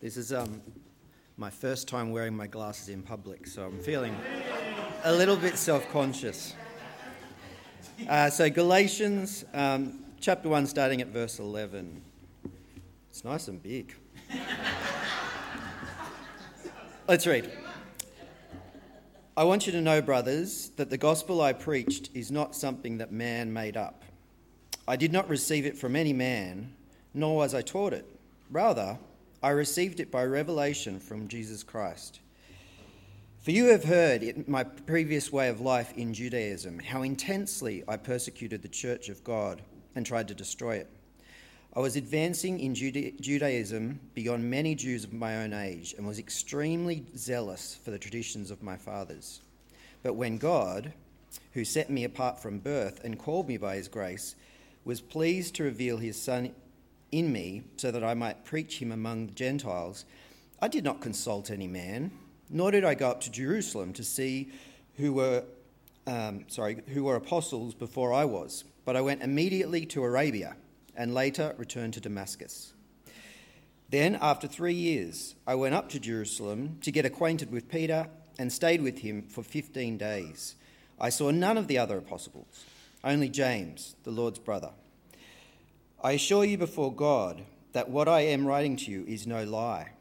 This is um, my first time wearing my glasses in public, so I'm feeling a little bit self conscious. Uh, so, Galatians um, chapter 1, starting at verse 11. It's nice and big. Let's read. I want you to know, brothers, that the gospel I preached is not something that man made up. I did not receive it from any man, nor was I taught it. Rather, I received it by revelation from Jesus Christ. For you have heard in my previous way of life in Judaism how intensely I persecuted the church of God and tried to destroy it. I was advancing in Judaism beyond many Jews of my own age and was extremely zealous for the traditions of my fathers. But when God, who set me apart from birth and called me by his grace, was pleased to reveal his Son in me so that I might preach him among the Gentiles, I did not consult any man, nor did I go up to Jerusalem to see who were, um, sorry, who were apostles before I was, but I went immediately to Arabia and later returned to Damascus. Then, after three years, I went up to Jerusalem to get acquainted with Peter and stayed with him for 15 days. I saw none of the other apostles, only James, the Lord's brother. I assure you before God that what I am writing to you is no lie.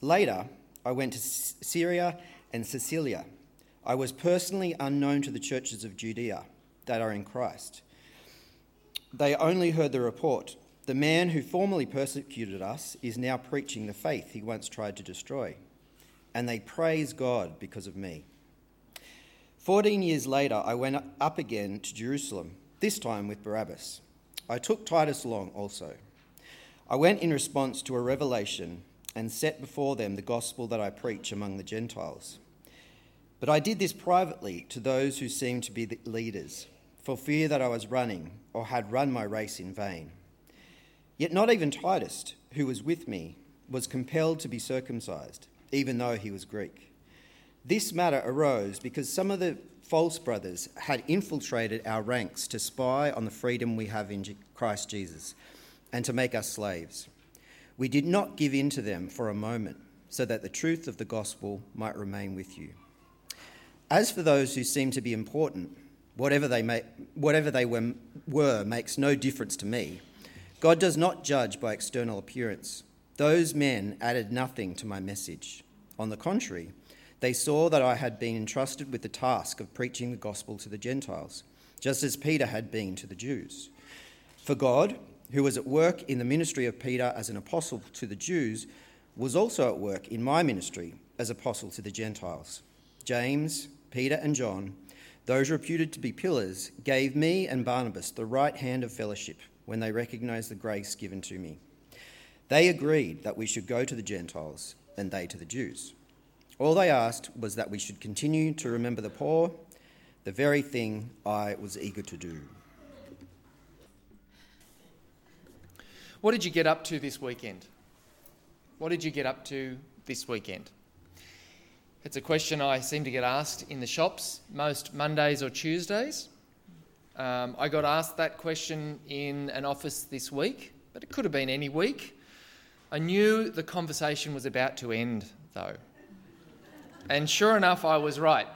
Later, I went to Syria and Cilicia. I was personally unknown to the churches of Judea that are in Christ. They only heard the report. The man who formerly persecuted us is now preaching the faith he once tried to destroy. And they praise God because of me. Fourteen years later, I went up again to Jerusalem, this time with Barnabas. I took Titus along also. I went in response to a revelation and set before them the gospel that I preach among the Gentiles. But I did this privately to those who seemed to be the leaders, for fear that I was running or had run my race in vain. Yet not even Titus, who was with me, was compelled to be circumcised, even though he was Greek. This matter arose because some of the false brothers had infiltrated our ranks to spy on the freedom we have in Christ Jesus and to make us slaves. We did not give in to them for a moment so that the truth of the gospel might remain with you. As for those who seem to be important, whatever they, may, whatever they were, were makes no difference to me. God does not judge by external appearance. Those men added nothing to my message. On the contrary, they saw that I had been entrusted with the task of preaching the gospel to the Gentiles, just as Peter had been to the Jews. For God, who was at work in the ministry of Peter as an apostle to the Jews, was also at work in my ministry as apostle to the Gentiles. James, Peter, and John, those reputed to be pillars, gave me and Barnabas the right hand of fellowship when they recognized the grace given to me. They agreed that we should go to the Gentiles and they to the Jews. All they asked was that we should continue to remember the poor, the very thing I was eager to do. What did you get up to this weekend? What did you get up to this weekend? It's a question I seem to get asked in the shops most Mondays or Tuesdays. Um, I got asked that question in an office this week, but it could have been any week. I knew the conversation was about to end, though. And sure enough, I was right.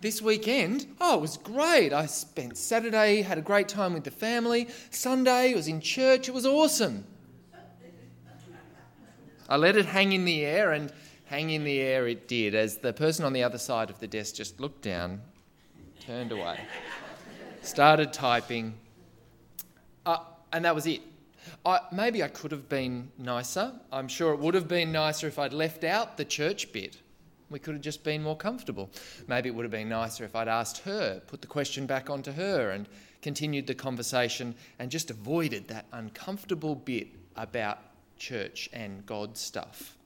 This weekend, oh, it was great. I spent Saturday, had a great time with the family. Sunday, was in church. It was awesome. I let it hang in the air, and hang in the air it did as the person on the other side of the desk just looked down, turned away, started typing, uh, and that was it. I, maybe I could have been nicer. I'm sure it would have been nicer if I'd left out the church bit. We could have just been more comfortable. Maybe it would have been nicer if I'd asked her, put the question back onto her, and continued the conversation and just avoided that uncomfortable bit about church and God stuff.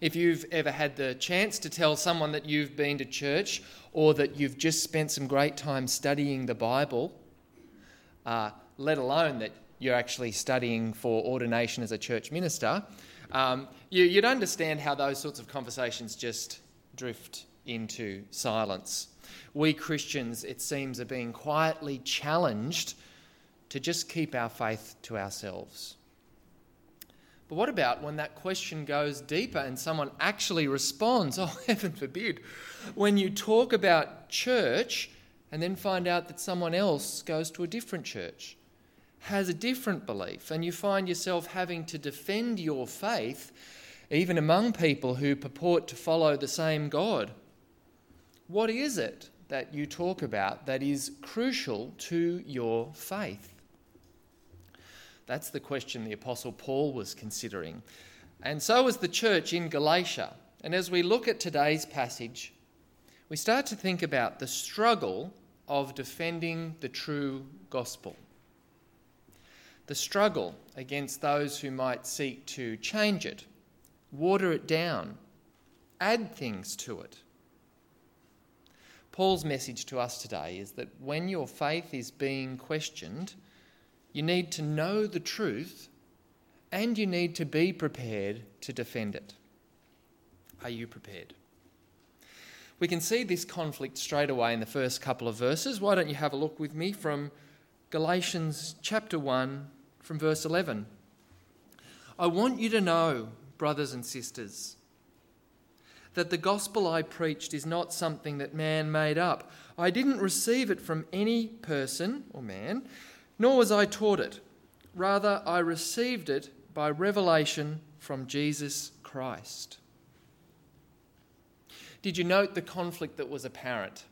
If you've ever had the chance to tell someone that you've been to church or that you've just spent some great time studying the Bible, uh, let alone that you're actually studying for ordination as a church minister, um, you, you'd understand how those sorts of conversations just drift into silence. We Christians, it seems, are being quietly challenged to just keep our faith to ourselves. But what about when that question goes deeper and someone actually responds? Oh, heaven forbid. When you talk about church and then find out that someone else goes to a different church, has a different belief, and you find yourself having to defend your faith even among people who purport to follow the same God. What is it that you talk about that is crucial to your faith? That's the question the Apostle Paul was considering. And so was the church in Galatia. And as we look at today's passage, we start to think about the struggle of defending the true gospel. The struggle against those who might seek to change it, water it down, add things to it. Paul's message to us today is that when your faith is being questioned, you need to know the truth and you need to be prepared to defend it. Are you prepared? We can see this conflict straight away in the first couple of verses. Why don't you have a look with me from Galatians chapter 1, from verse 11? I want you to know, brothers and sisters, that the gospel I preached is not something that man made up. I didn't receive it from any person or man nor was I taught it. Rather, I received it by revelation from Jesus Christ. Did you note the conflict that was apparent?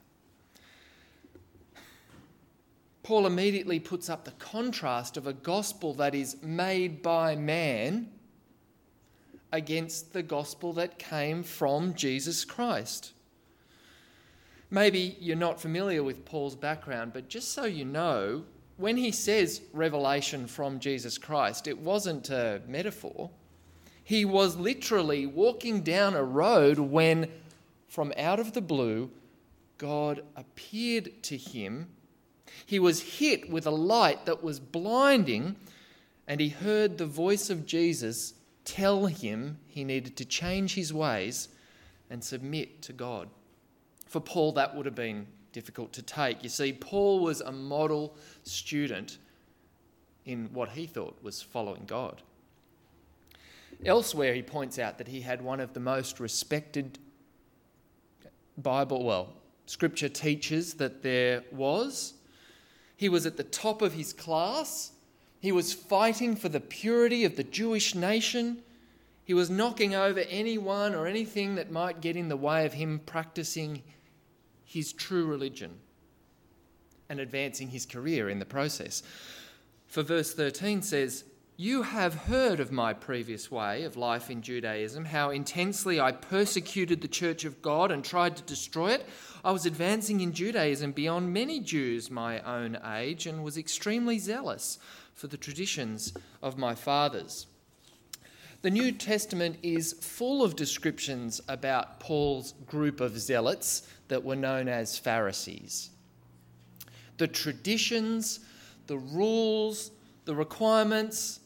Paul immediately puts up the contrast of a gospel that is made by man against the gospel that came from Jesus Christ. Maybe you're not familiar with Paul's background, but just so you know, when he says revelation from Jesus Christ, it wasn't a metaphor. He was literally walking down a road when, from out of the blue, God appeared to him. He was hit with a light that was blinding, and he heard the voice of Jesus tell him he needed to change his ways and submit to God. For Paul, that would have been difficult to take. You see, Paul was a model student in what he thought was following God. Elsewhere, he points out that he had one of the most respected Bible, well, scripture teachers that there was. He was at the top of his class. He was fighting for the purity of the Jewish nation. He was knocking over anyone or anything that might get in the way of him practicing his true religion and advancing his career in the process. For verse 13 says, You have heard of my previous way of life in Judaism, how intensely I persecuted the church of God and tried to destroy it. I was advancing in Judaism beyond many Jews my own age and was extremely zealous for the traditions of my fathers. The New Testament is full of descriptions about Paul's group of zealots that were known as Pharisees. The traditions, the rules, the requirements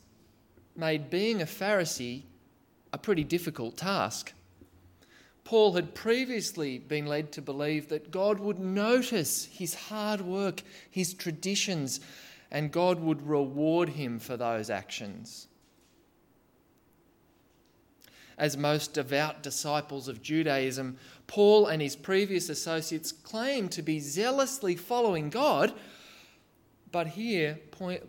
made being a Pharisee a pretty difficult task. Paul had previously been led to believe that God would notice his hard work, his traditions, and God would reward him for those actions as most devout disciples of Judaism, Paul and his previous associates claim to be zealously following God. But here,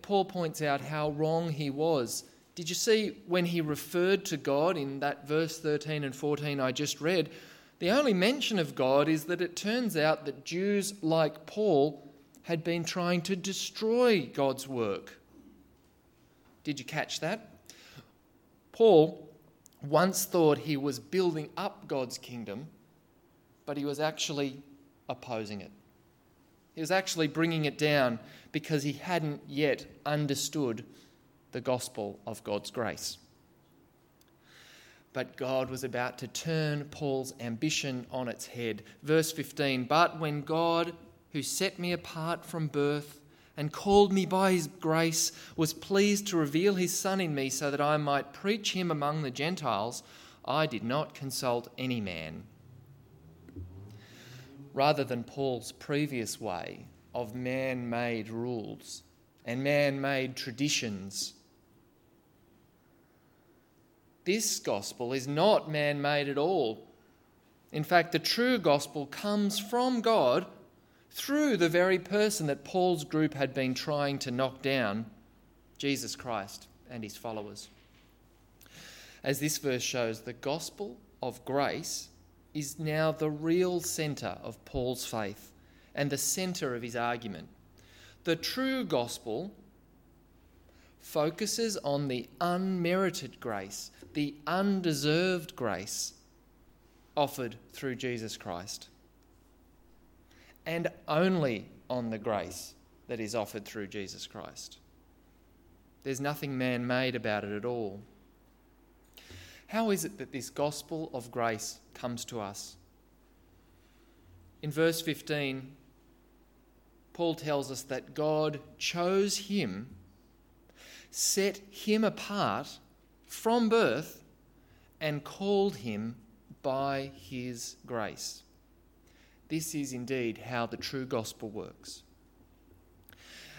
Paul points out how wrong he was. Did you see when he referred to God in that verse 13 and 14 I just read? The only mention of God is that it turns out that Jews like Paul had been trying to destroy God's work. Did you catch that? Paul once thought he was building up God's kingdom, but he was actually opposing it. He was actually bringing it down because he hadn't yet understood the gospel of God's grace. But God was about to turn Paul's ambition on its head. Verse 15 But when God, who set me apart from birth, and called me by his grace, was pleased to reveal his Son in me so that I might preach him among the Gentiles, I did not consult any man. Rather than Paul's previous way of man made rules and man made traditions, this gospel is not man made at all. In fact, the true gospel comes from God through the very person that Paul's group had been trying to knock down Jesus Christ and his followers. As this verse shows, the gospel of grace is now the real centre of Paul's faith and the centre of his argument. The true gospel focuses on the unmerited grace, the undeserved grace offered through Jesus Christ, and only on the grace that is offered through Jesus Christ. There's nothing man made about it at all. How is it that this gospel of grace comes to us? In verse 15, Paul tells us that God chose him, set him apart from birth, and called him by his grace. This is indeed how the true gospel works.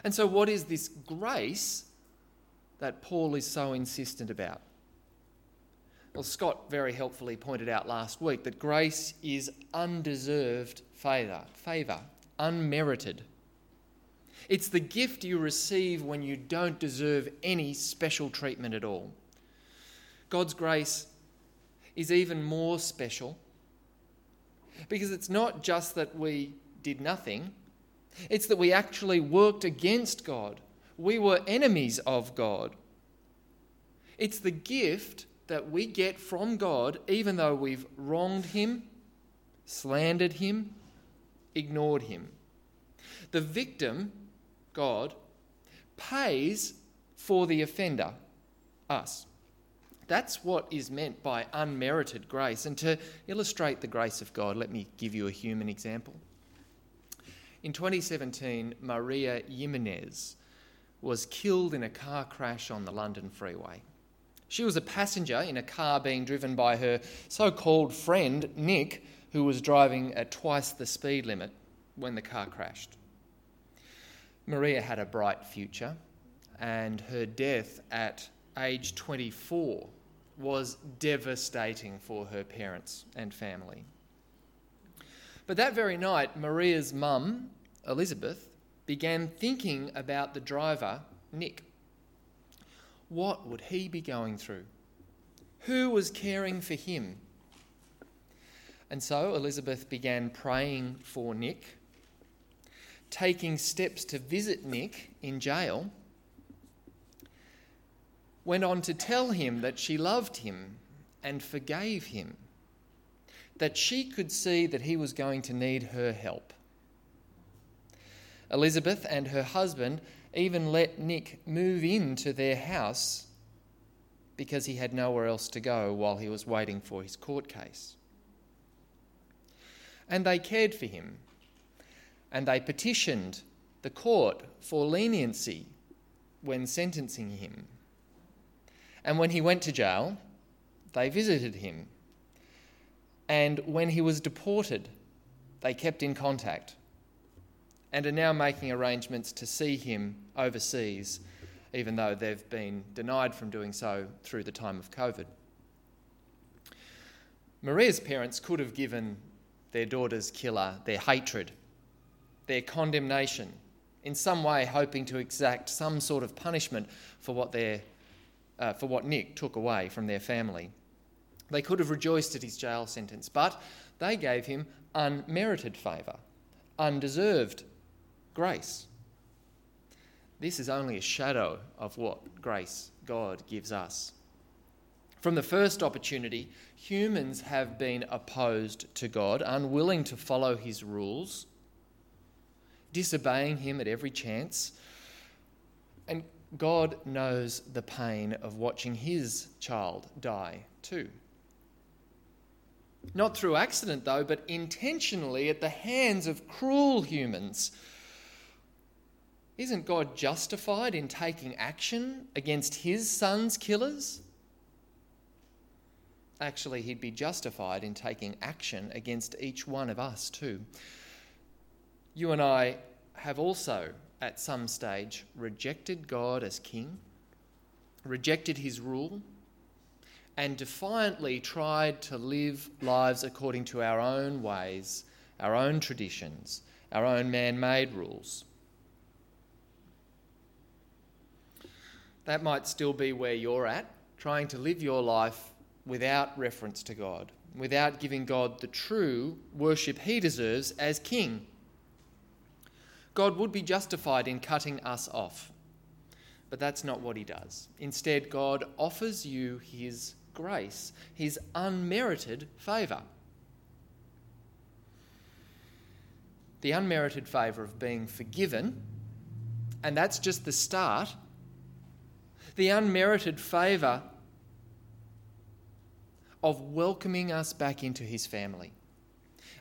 And so, what is this grace that Paul is so insistent about? Well, Scott very helpfully pointed out last week that grace is undeserved favour, favour, unmerited. It's the gift you receive when you don't deserve any special treatment at all. God's grace is even more special because it's not just that we did nothing, it's that we actually worked against God. We were enemies of God. It's the gift that we get from God, even though we've wronged Him, slandered Him, ignored Him. The victim, God, pays for the offender, us. That's what is meant by unmerited grace. And to illustrate the grace of God, let me give you a human example. In 2017, Maria Jimenez was killed in a car crash on the London freeway. She was a passenger in a car being driven by her so called friend, Nick, who was driving at twice the speed limit when the car crashed. Maria had a bright future, and her death at age 24 was devastating for her parents and family. But that very night, Maria's mum, Elizabeth, began thinking about the driver, Nick. What would he be going through? Who was caring for him? And so Elizabeth began praying for Nick, taking steps to visit Nick in jail, went on to tell him that she loved him and forgave him, that she could see that he was going to need her help. Elizabeth and her husband even let Nick move into their house because he had nowhere else to go while he was waiting for his court case. And they cared for him, and they petitioned the court for leniency when sentencing him. And when he went to jail, they visited him. And when he was deported, they kept in contact and are now making arrangements to see him overseas, even though they've been denied from doing so through the time of COVID. Maria's parents could have given their daughter's killer their hatred, their condemnation, in some way hoping to exact some sort of punishment for what, their, uh, for what Nick took away from their family. They could have rejoiced at his jail sentence, but they gave him unmerited favour, undeserved grace. This is only a shadow of what grace God gives us. From the first opportunity, humans have been opposed to God, unwilling to follow his rules, disobeying him at every chance. And God knows the pain of watching his child die too. Not through accident, though, but intentionally at the hands of cruel humans isn't God justified in taking action against his son's killers? Actually, he'd be justified in taking action against each one of us, too. You and I have also, at some stage, rejected God as king, rejected his rule, and defiantly tried to live lives according to our own ways, our own traditions, our own man made rules. That might still be where you're at, trying to live your life without reference to God, without giving God the true worship he deserves as King. God would be justified in cutting us off, but that's not what he does. Instead, God offers you his grace, his unmerited favour. The unmerited favour of being forgiven, and that's just the start the unmerited favour of welcoming us back into his family.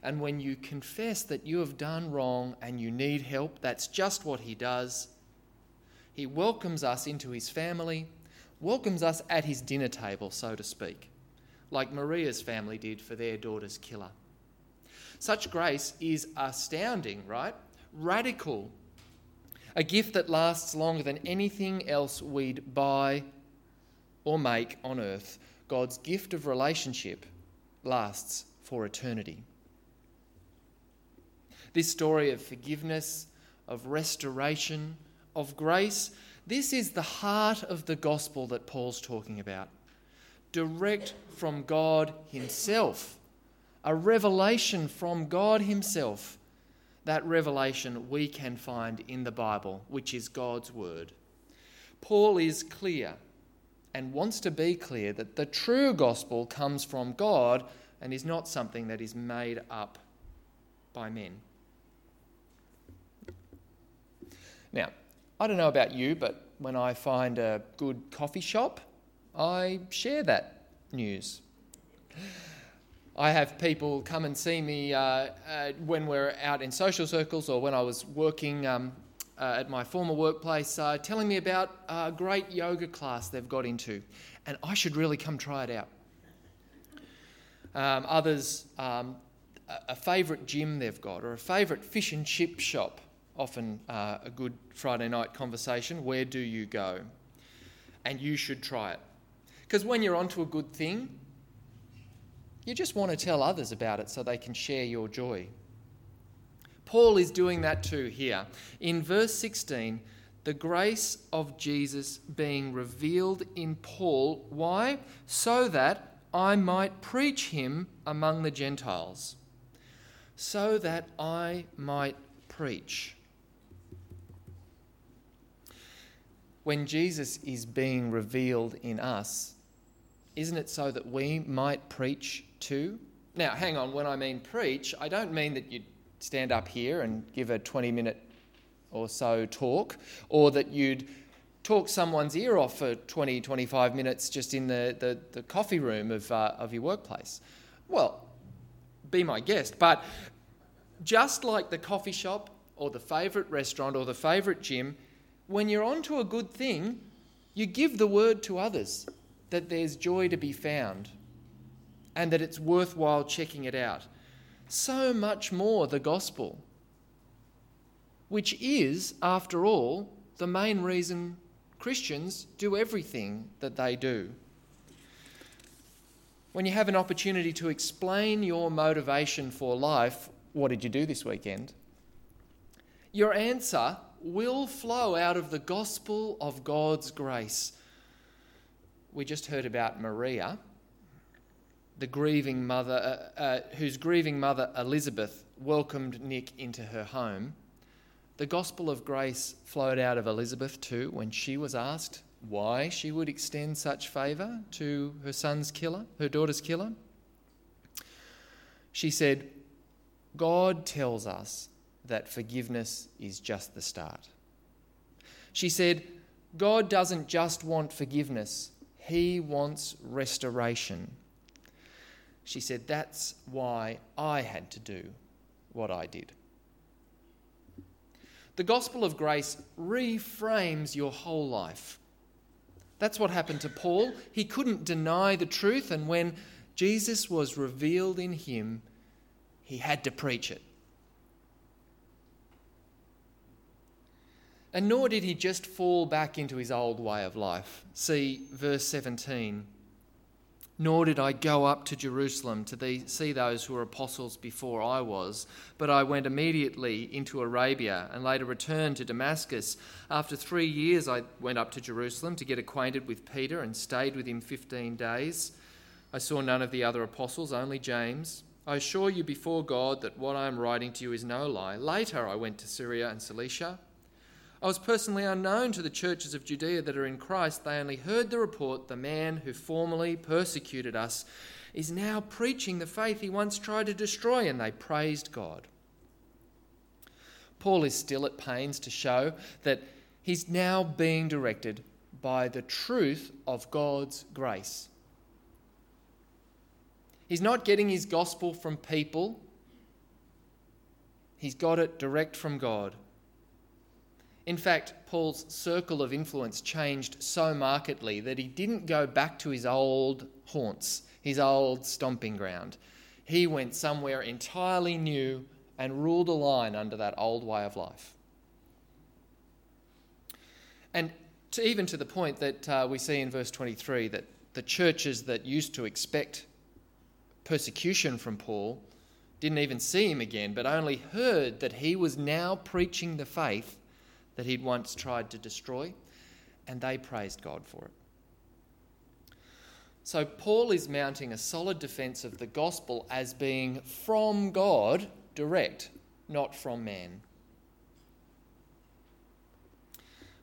And when you confess that you have done wrong and you need help, that's just what he does. He welcomes us into his family, welcomes us at his dinner table, so to speak, like Maria's family did for their daughter's killer. Such grace is astounding, right? Radical a gift that lasts longer than anything else we'd buy or make on earth. God's gift of relationship lasts for eternity. This story of forgiveness, of restoration, of grace, this is the heart of the gospel that Paul's talking about. Direct from God Himself, a revelation from God Himself that revelation we can find in the Bible, which is God's Word. Paul is clear and wants to be clear that the true gospel comes from God and is not something that is made up by men. Now, I don't know about you, but when I find a good coffee shop, I share that news. I have people come and see me uh, uh, when we're out in social circles or when I was working um, uh, at my former workplace, uh, telling me about a great yoga class they've got into, and I should really come try it out. Um, others, um, a, a favourite gym they've got, or a favourite fish and chip shop. Often uh, a good Friday night conversation. Where do you go? And you should try it. Because when you're onto a good thing, you just want to tell others about it so they can share your joy. Paul is doing that too here. In verse 16, the grace of Jesus being revealed in Paul. Why? So that I might preach him among the Gentiles. So that I might preach. When Jesus is being revealed in us, isn't it so that we might preach too? Now, hang on, when I mean preach, I don't mean that you'd stand up here and give a 20 minute or so talk, or that you'd talk someone's ear off for 20, 25 minutes just in the, the, the coffee room of, uh, of your workplace. Well, be my guest, but just like the coffee shop or the favourite restaurant or the favourite gym, when you're onto a good thing, you give the word to others that there's joy to be found and that it's worthwhile checking it out. So much more the gospel, which is, after all, the main reason Christians do everything that they do. When you have an opportunity to explain your motivation for life, what did you do this weekend? Your answer will flow out of the gospel of God's grace we just heard about Maria, the grieving mother, uh, uh, whose grieving mother Elizabeth welcomed Nick into her home. The gospel of grace flowed out of Elizabeth too when she was asked why she would extend such favour to her son's killer, her daughter's killer. She said, God tells us that forgiveness is just the start. She said, God doesn't just want forgiveness, he wants restoration. She said, That's why I had to do what I did. The gospel of grace reframes your whole life. That's what happened to Paul. He couldn't deny the truth, and when Jesus was revealed in him, he had to preach it. And nor did he just fall back into his old way of life. See verse 17. Nor did I go up to Jerusalem to see those who were apostles before I was, but I went immediately into Arabia and later returned to Damascus. After three years, I went up to Jerusalem to get acquainted with Peter and stayed with him 15 days. I saw none of the other apostles, only James. I assure you before God that what I am writing to you is no lie. Later, I went to Syria and Cilicia. I was personally unknown to the churches of Judea that are in Christ. They only heard the report the man who formerly persecuted us is now preaching the faith he once tried to destroy, and they praised God. Paul is still at pains to show that he's now being directed by the truth of God's grace. He's not getting his gospel from people, he's got it direct from God. In fact, Paul's circle of influence changed so markedly that he didn't go back to his old haunts, his old stomping ground. He went somewhere entirely new and ruled a line under that old way of life. And to, even to the point that uh, we see in verse 23 that the churches that used to expect persecution from Paul didn't even see him again, but only heard that he was now preaching the faith that he'd once tried to destroy, and they praised God for it. So, Paul is mounting a solid defense of the gospel as being from God direct, not from man.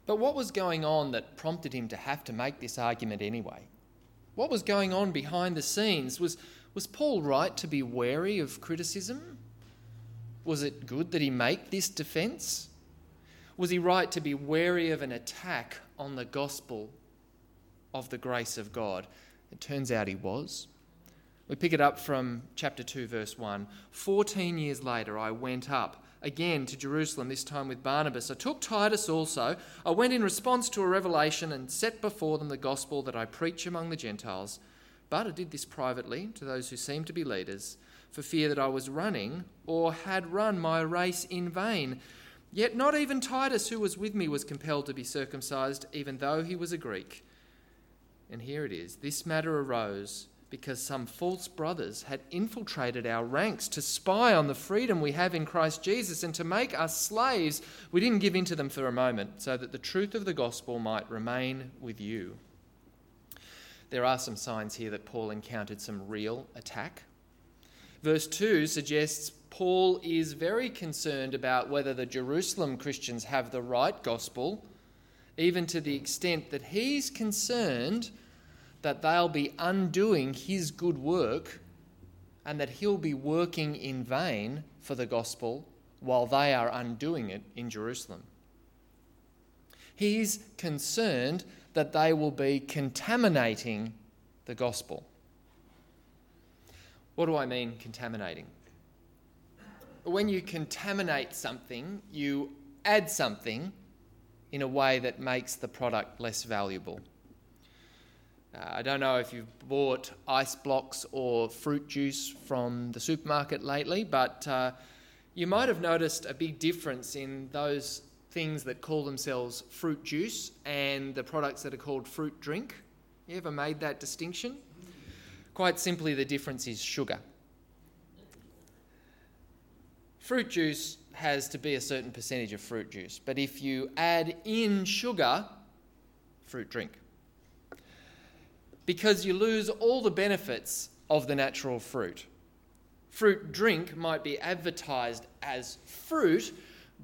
But what was going on that prompted him to have to make this argument anyway? What was going on behind the scenes? Was, was Paul right to be wary of criticism? Was it good that he make this defense? Was he right to be wary of an attack on the gospel of the grace of God? It turns out he was. We pick it up from chapter 2, verse 1. Fourteen years later, I went up again to Jerusalem, this time with Barnabas. I took Titus also. I went in response to a revelation and set before them the gospel that I preach among the Gentiles. But I did this privately to those who seemed to be leaders, for fear that I was running or had run my race in vain. Yet not even Titus, who was with me, was compelled to be circumcised, even though he was a Greek. And here it is this matter arose because some false brothers had infiltrated our ranks to spy on the freedom we have in Christ Jesus and to make us slaves. We didn't give in to them for a moment, so that the truth of the gospel might remain with you. There are some signs here that Paul encountered some real attack. Verse 2 suggests Paul is very concerned about whether the Jerusalem Christians have the right gospel, even to the extent that he's concerned that they'll be undoing his good work and that he'll be working in vain for the gospel while they are undoing it in Jerusalem. He's concerned that they will be contaminating the gospel. What do I mean, contaminating? When you contaminate something, you add something in a way that makes the product less valuable. Uh, I don't know if you've bought ice blocks or fruit juice from the supermarket lately, but uh, you might have noticed a big difference in those things that call themselves fruit juice and the products that are called fruit drink. You ever made that distinction? Quite simply, the difference is sugar. Fruit juice has to be a certain percentage of fruit juice, but if you add in sugar, fruit drink. Because you lose all the benefits of the natural fruit. Fruit drink might be advertised as fruit,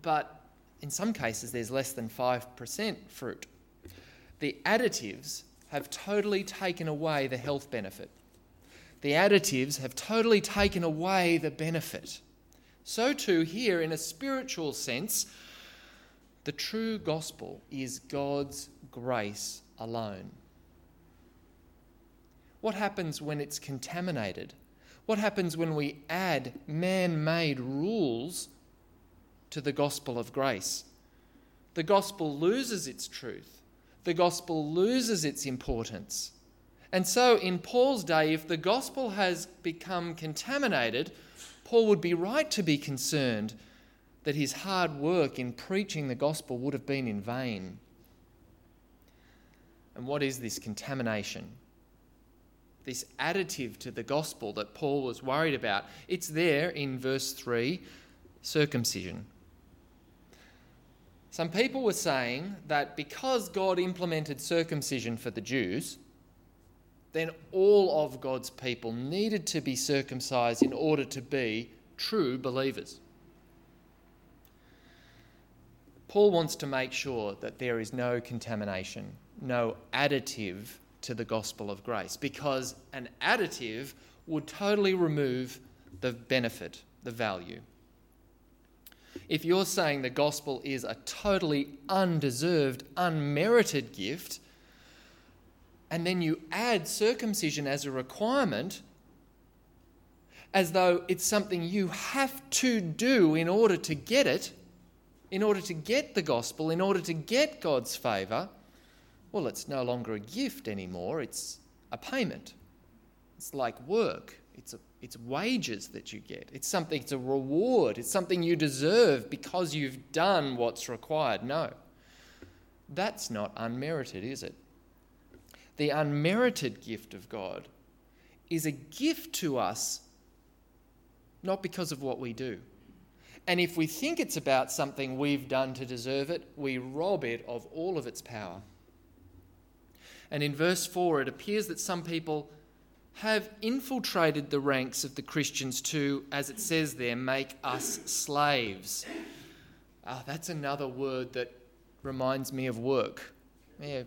but in some cases there's less than 5% fruit. The additives have totally taken away the health benefit. The additives have totally taken away the benefit. So, too, here in a spiritual sense, the true gospel is God's grace alone. What happens when it's contaminated? What happens when we add man made rules to the gospel of grace? The gospel loses its truth, the gospel loses its importance. And so, in Paul's day, if the gospel has become contaminated, Paul would be right to be concerned that his hard work in preaching the gospel would have been in vain. And what is this contamination? this additive to the gospel that Paul was worried about. It's there in verse 3 circumcision. Some people were saying that because God implemented circumcision for the Jews, then all of God's people needed to be circumcised in order to be true believers. Paul wants to make sure that there is no contamination, no additive to the gospel of grace, because an additive would totally remove the benefit, the value. If you're saying the gospel is a totally undeserved, unmerited gift, and then you add circumcision as a requirement, as though it's something you have to do in order to get it, in order to get the gospel, in order to get God's favour, well, it's no longer a gift anymore, it's a payment. It's like work, it's, a, it's wages that you get. It's something, it's a reward, it's something you deserve because you've done what's required. No, that's not unmerited, is it? The unmerited gift of God is a gift to us not because of what we do. And if we think it's about something we've done to deserve it, we rob it of all of its power. And in verse 4, it appears that some people have infiltrated the ranks of the Christians to, as it says there, make us slaves. Oh, that's another word that reminds me of work. Yeah,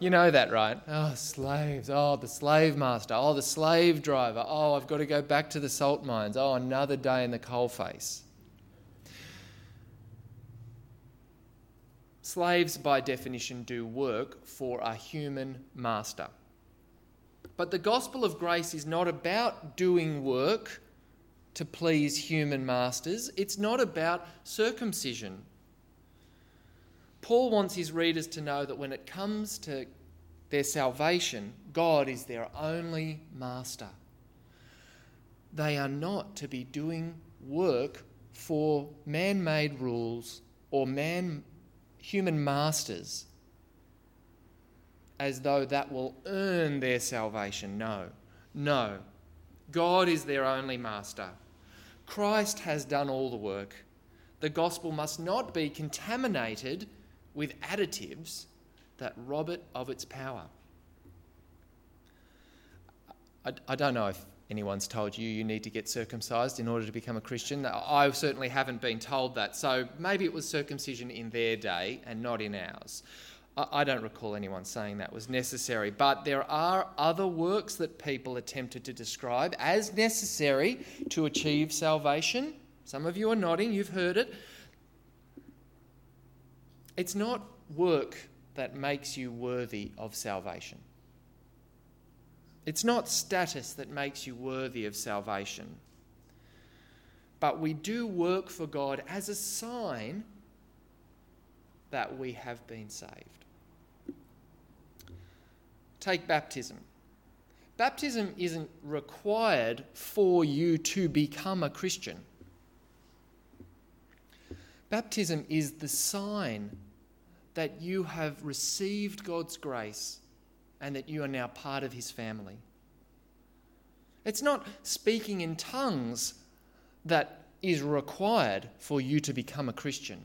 you know that, right? Oh, slaves. Oh, the slave master. Oh, the slave driver. Oh, I've got to go back to the salt mines. Oh, another day in the coalface. Slaves, by definition, do work for a human master. But the gospel of grace is not about doing work to please human masters, it's not about circumcision Paul wants his readers to know that when it comes to their salvation, God is their only master. They are not to be doing work for man made rules or man, human masters as though that will earn their salvation. No, no. God is their only master. Christ has done all the work. The gospel must not be contaminated with additives that rob it of its power. I, I, don't know if anyone's told you you need to get circumcised in order to become a Christian. I certainly haven't been told that. So maybe it was circumcision in their day and not in ours. I, I don't recall anyone saying that was necessary. But there are other works that people attempted to describe as necessary to achieve salvation. Some of you are nodding, you've heard it. It's not work that makes you worthy of salvation. It's not status that makes you worthy of salvation. But we do work for God as a sign that we have been saved. Take baptism. Baptism isn't required for you to become a Christian. Baptism is the sign that you have received God's grace and that you are now part of his family. It's not speaking in tongues that is required for you to become a Christian.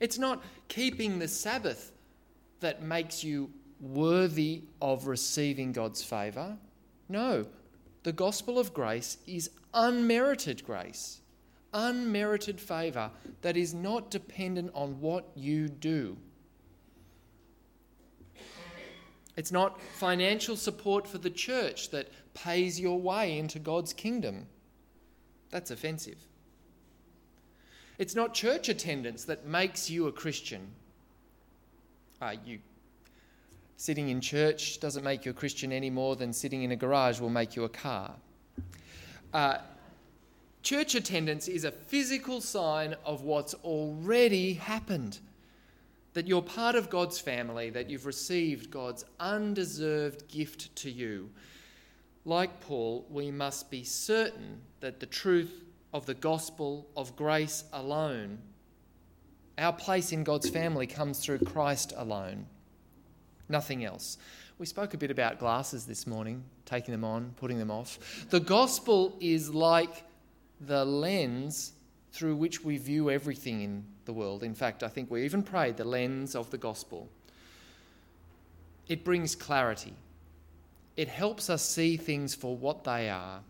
It's not keeping the Sabbath that makes you worthy of receiving God's favour. No, the gospel of grace is unmerited grace unmerited favour that is not dependent on what you do. It's not financial support for the church that pays your way into God's kingdom. That's offensive. It's not church attendance that makes you a Christian. Uh, you sitting in church doesn't make you a Christian any more than sitting in a garage will make you a car. Uh, Church attendance is a physical sign of what's already happened. That you're part of God's family, that you've received God's undeserved gift to you. Like Paul, we must be certain that the truth of the gospel of grace alone, our place in God's family comes through Christ alone. Nothing else. We spoke a bit about glasses this morning, taking them on, putting them off. The gospel is like the lens through which we view everything in the world. In fact, I think we even prayed the lens of the gospel. It brings clarity, it helps us see things for what they are.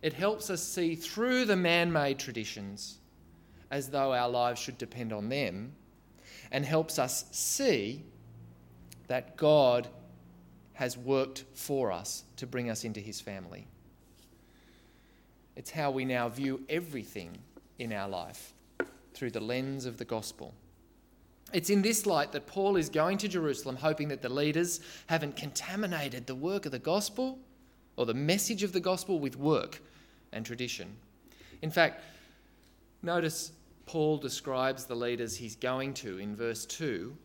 It helps us see through the man made traditions as though our lives should depend on them, and helps us see that God has worked for us to bring us into his family. It's how we now view everything in our life through the lens of the gospel. It's in this light that Paul is going to Jerusalem, hoping that the leaders haven't contaminated the work of the gospel or the message of the gospel with work and tradition. In fact, notice Paul describes the leaders he's going to in verse 2.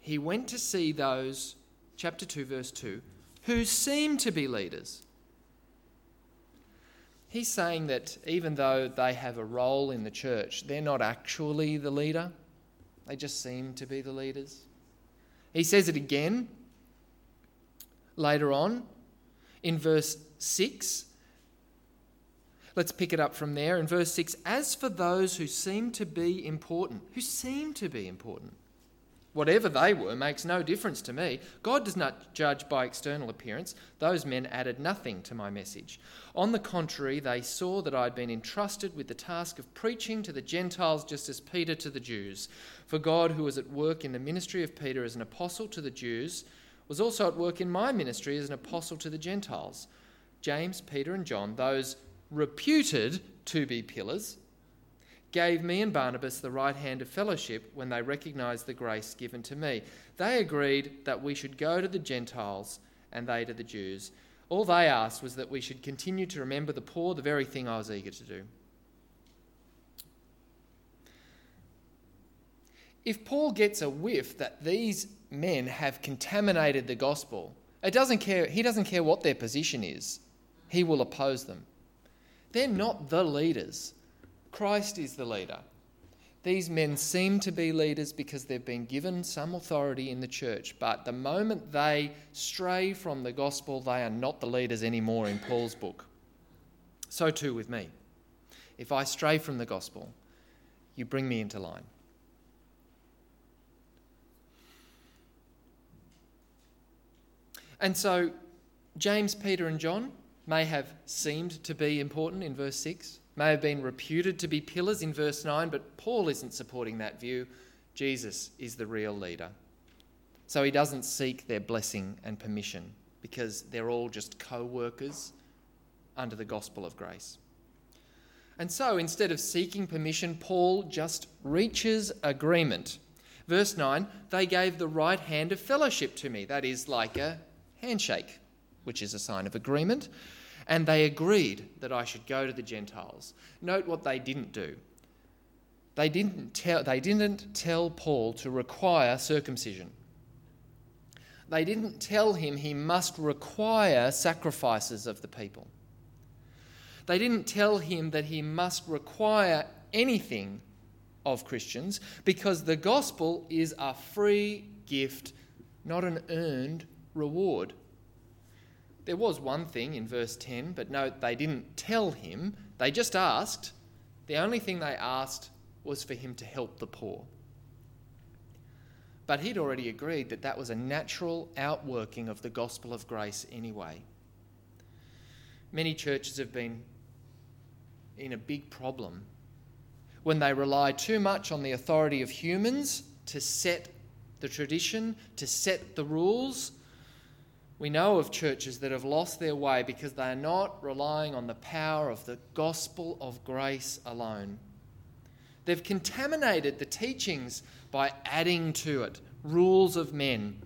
He went to see those, chapter 2, verse 2, who seem to be leaders. He's saying that even though they have a role in the church, they're not actually the leader. They just seem to be the leaders. He says it again later on in verse 6 Let's pick it up from there. In verse 6 As for those who seem to be important, who seem to be important, whatever they were makes no difference to me. God does not judge by external appearance. Those men added nothing to my message. On the contrary, they saw that I had been entrusted with the task of preaching to the Gentiles just as Peter to the Jews. For God, who was at work in the ministry of Peter as an apostle to the Jews, was also at work in my ministry as an apostle to the Gentiles. James, Peter, and John, those reputed to be pillars, gave me and Barnabas the right hand of fellowship when they recognized the grace given to me. They agreed that we should go to the Gentiles and they to the Jews. All they asked was that we should continue to remember the poor, the very thing I was eager to do. If Paul gets a whiff that these men have contaminated the gospel, it doesn't care, he doesn't care what their position is, he will oppose them. They're not the leaders. Christ is the leader. These men seem to be leaders because they've been given some authority in the church, but the moment they stray from the gospel, they are not the leaders anymore in Paul's book. So too with me. If I stray from the gospel, you bring me into line. And so, James, Peter, and John, may have seemed to be important in verse 6, may have been reputed to be pillars in verse 9, but Paul isn't supporting that view. Jesus is the real leader. So he doesn't seek their blessing and permission because they're all just co workers under the gospel of grace. And so instead of seeking permission, Paul just reaches agreement. Verse 9, they gave the right hand of fellowship to me. That is like a handshake, which is a sign of agreement and they agreed that I should go to the Gentiles. Note what they didn't do. They didn't tell, they didn't tell Paul to require circumcision. They didn't tell him he must require sacrifices of the people. They didn't tell him that he must require anything of Christians because the gospel is a free gift, not an earned reward. There was one thing in verse 10, but note they didn't tell him, they just asked. The only thing they asked was for him to help the poor. But he'd already agreed that that was a natural outworking of the gospel of grace anyway. Many churches have been in a big problem when they rely too much on the authority of humans to set the tradition, to set the rules, we know of churches that have lost their way because they are not relying on the power of the gospel of grace alone. They've contaminated the teachings by adding to it rules of men,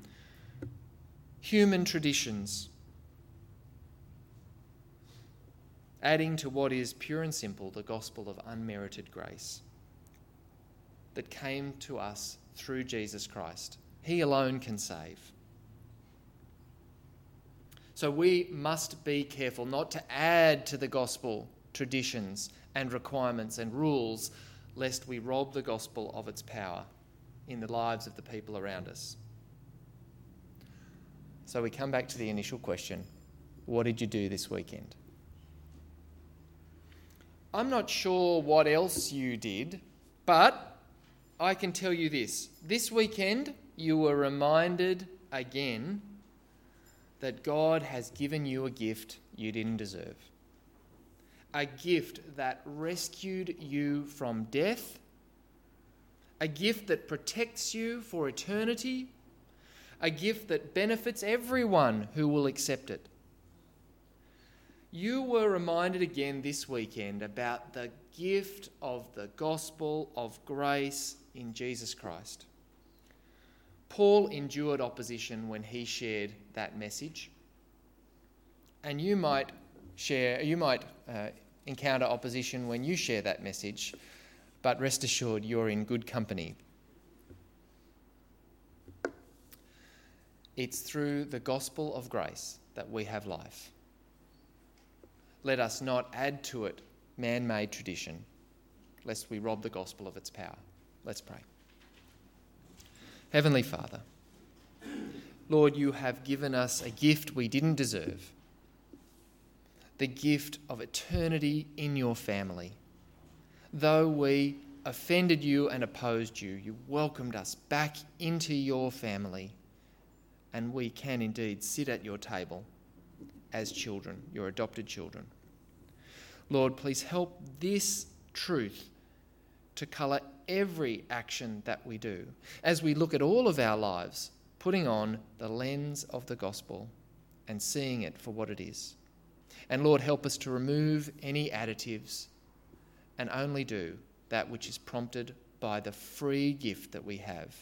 human traditions, adding to what is pure and simple the gospel of unmerited grace that came to us through Jesus Christ. He alone can save. So we must be careful not to add to the gospel traditions and requirements and rules, lest we rob the gospel of its power in the lives of the people around us. So we come back to the initial question what did you do this weekend? I'm not sure what else you did, but I can tell you this. This weekend, you were reminded again that God has given you a gift you didn't deserve. A gift that rescued you from death, a gift that protects you for eternity, a gift that benefits everyone who will accept it you were reminded again this weekend about the gift of the gospel of grace in Jesus Christ. Paul endured opposition when he shared that message. And you might share, you might uh, encounter opposition when you share that message, but rest assured you're in good company. It's through the gospel of grace that we have life let us not add to it man made tradition, lest we rob the gospel of its power. Let's pray. Heavenly Father, Lord, you have given us a gift we didn't deserve the gift of eternity in your family. Though we offended you and opposed you, you welcomed us back into your family, and we can indeed sit at your table as children, your adopted children. Lord, please help this truth to colour every action that we do as we look at all of our lives, putting on the lens of the gospel and seeing it for what it is. And Lord, help us to remove any additives and only do that which is prompted by the free gift that we have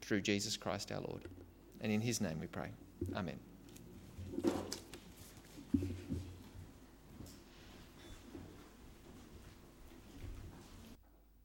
through Jesus Christ our Lord. And in his name we pray. Amen.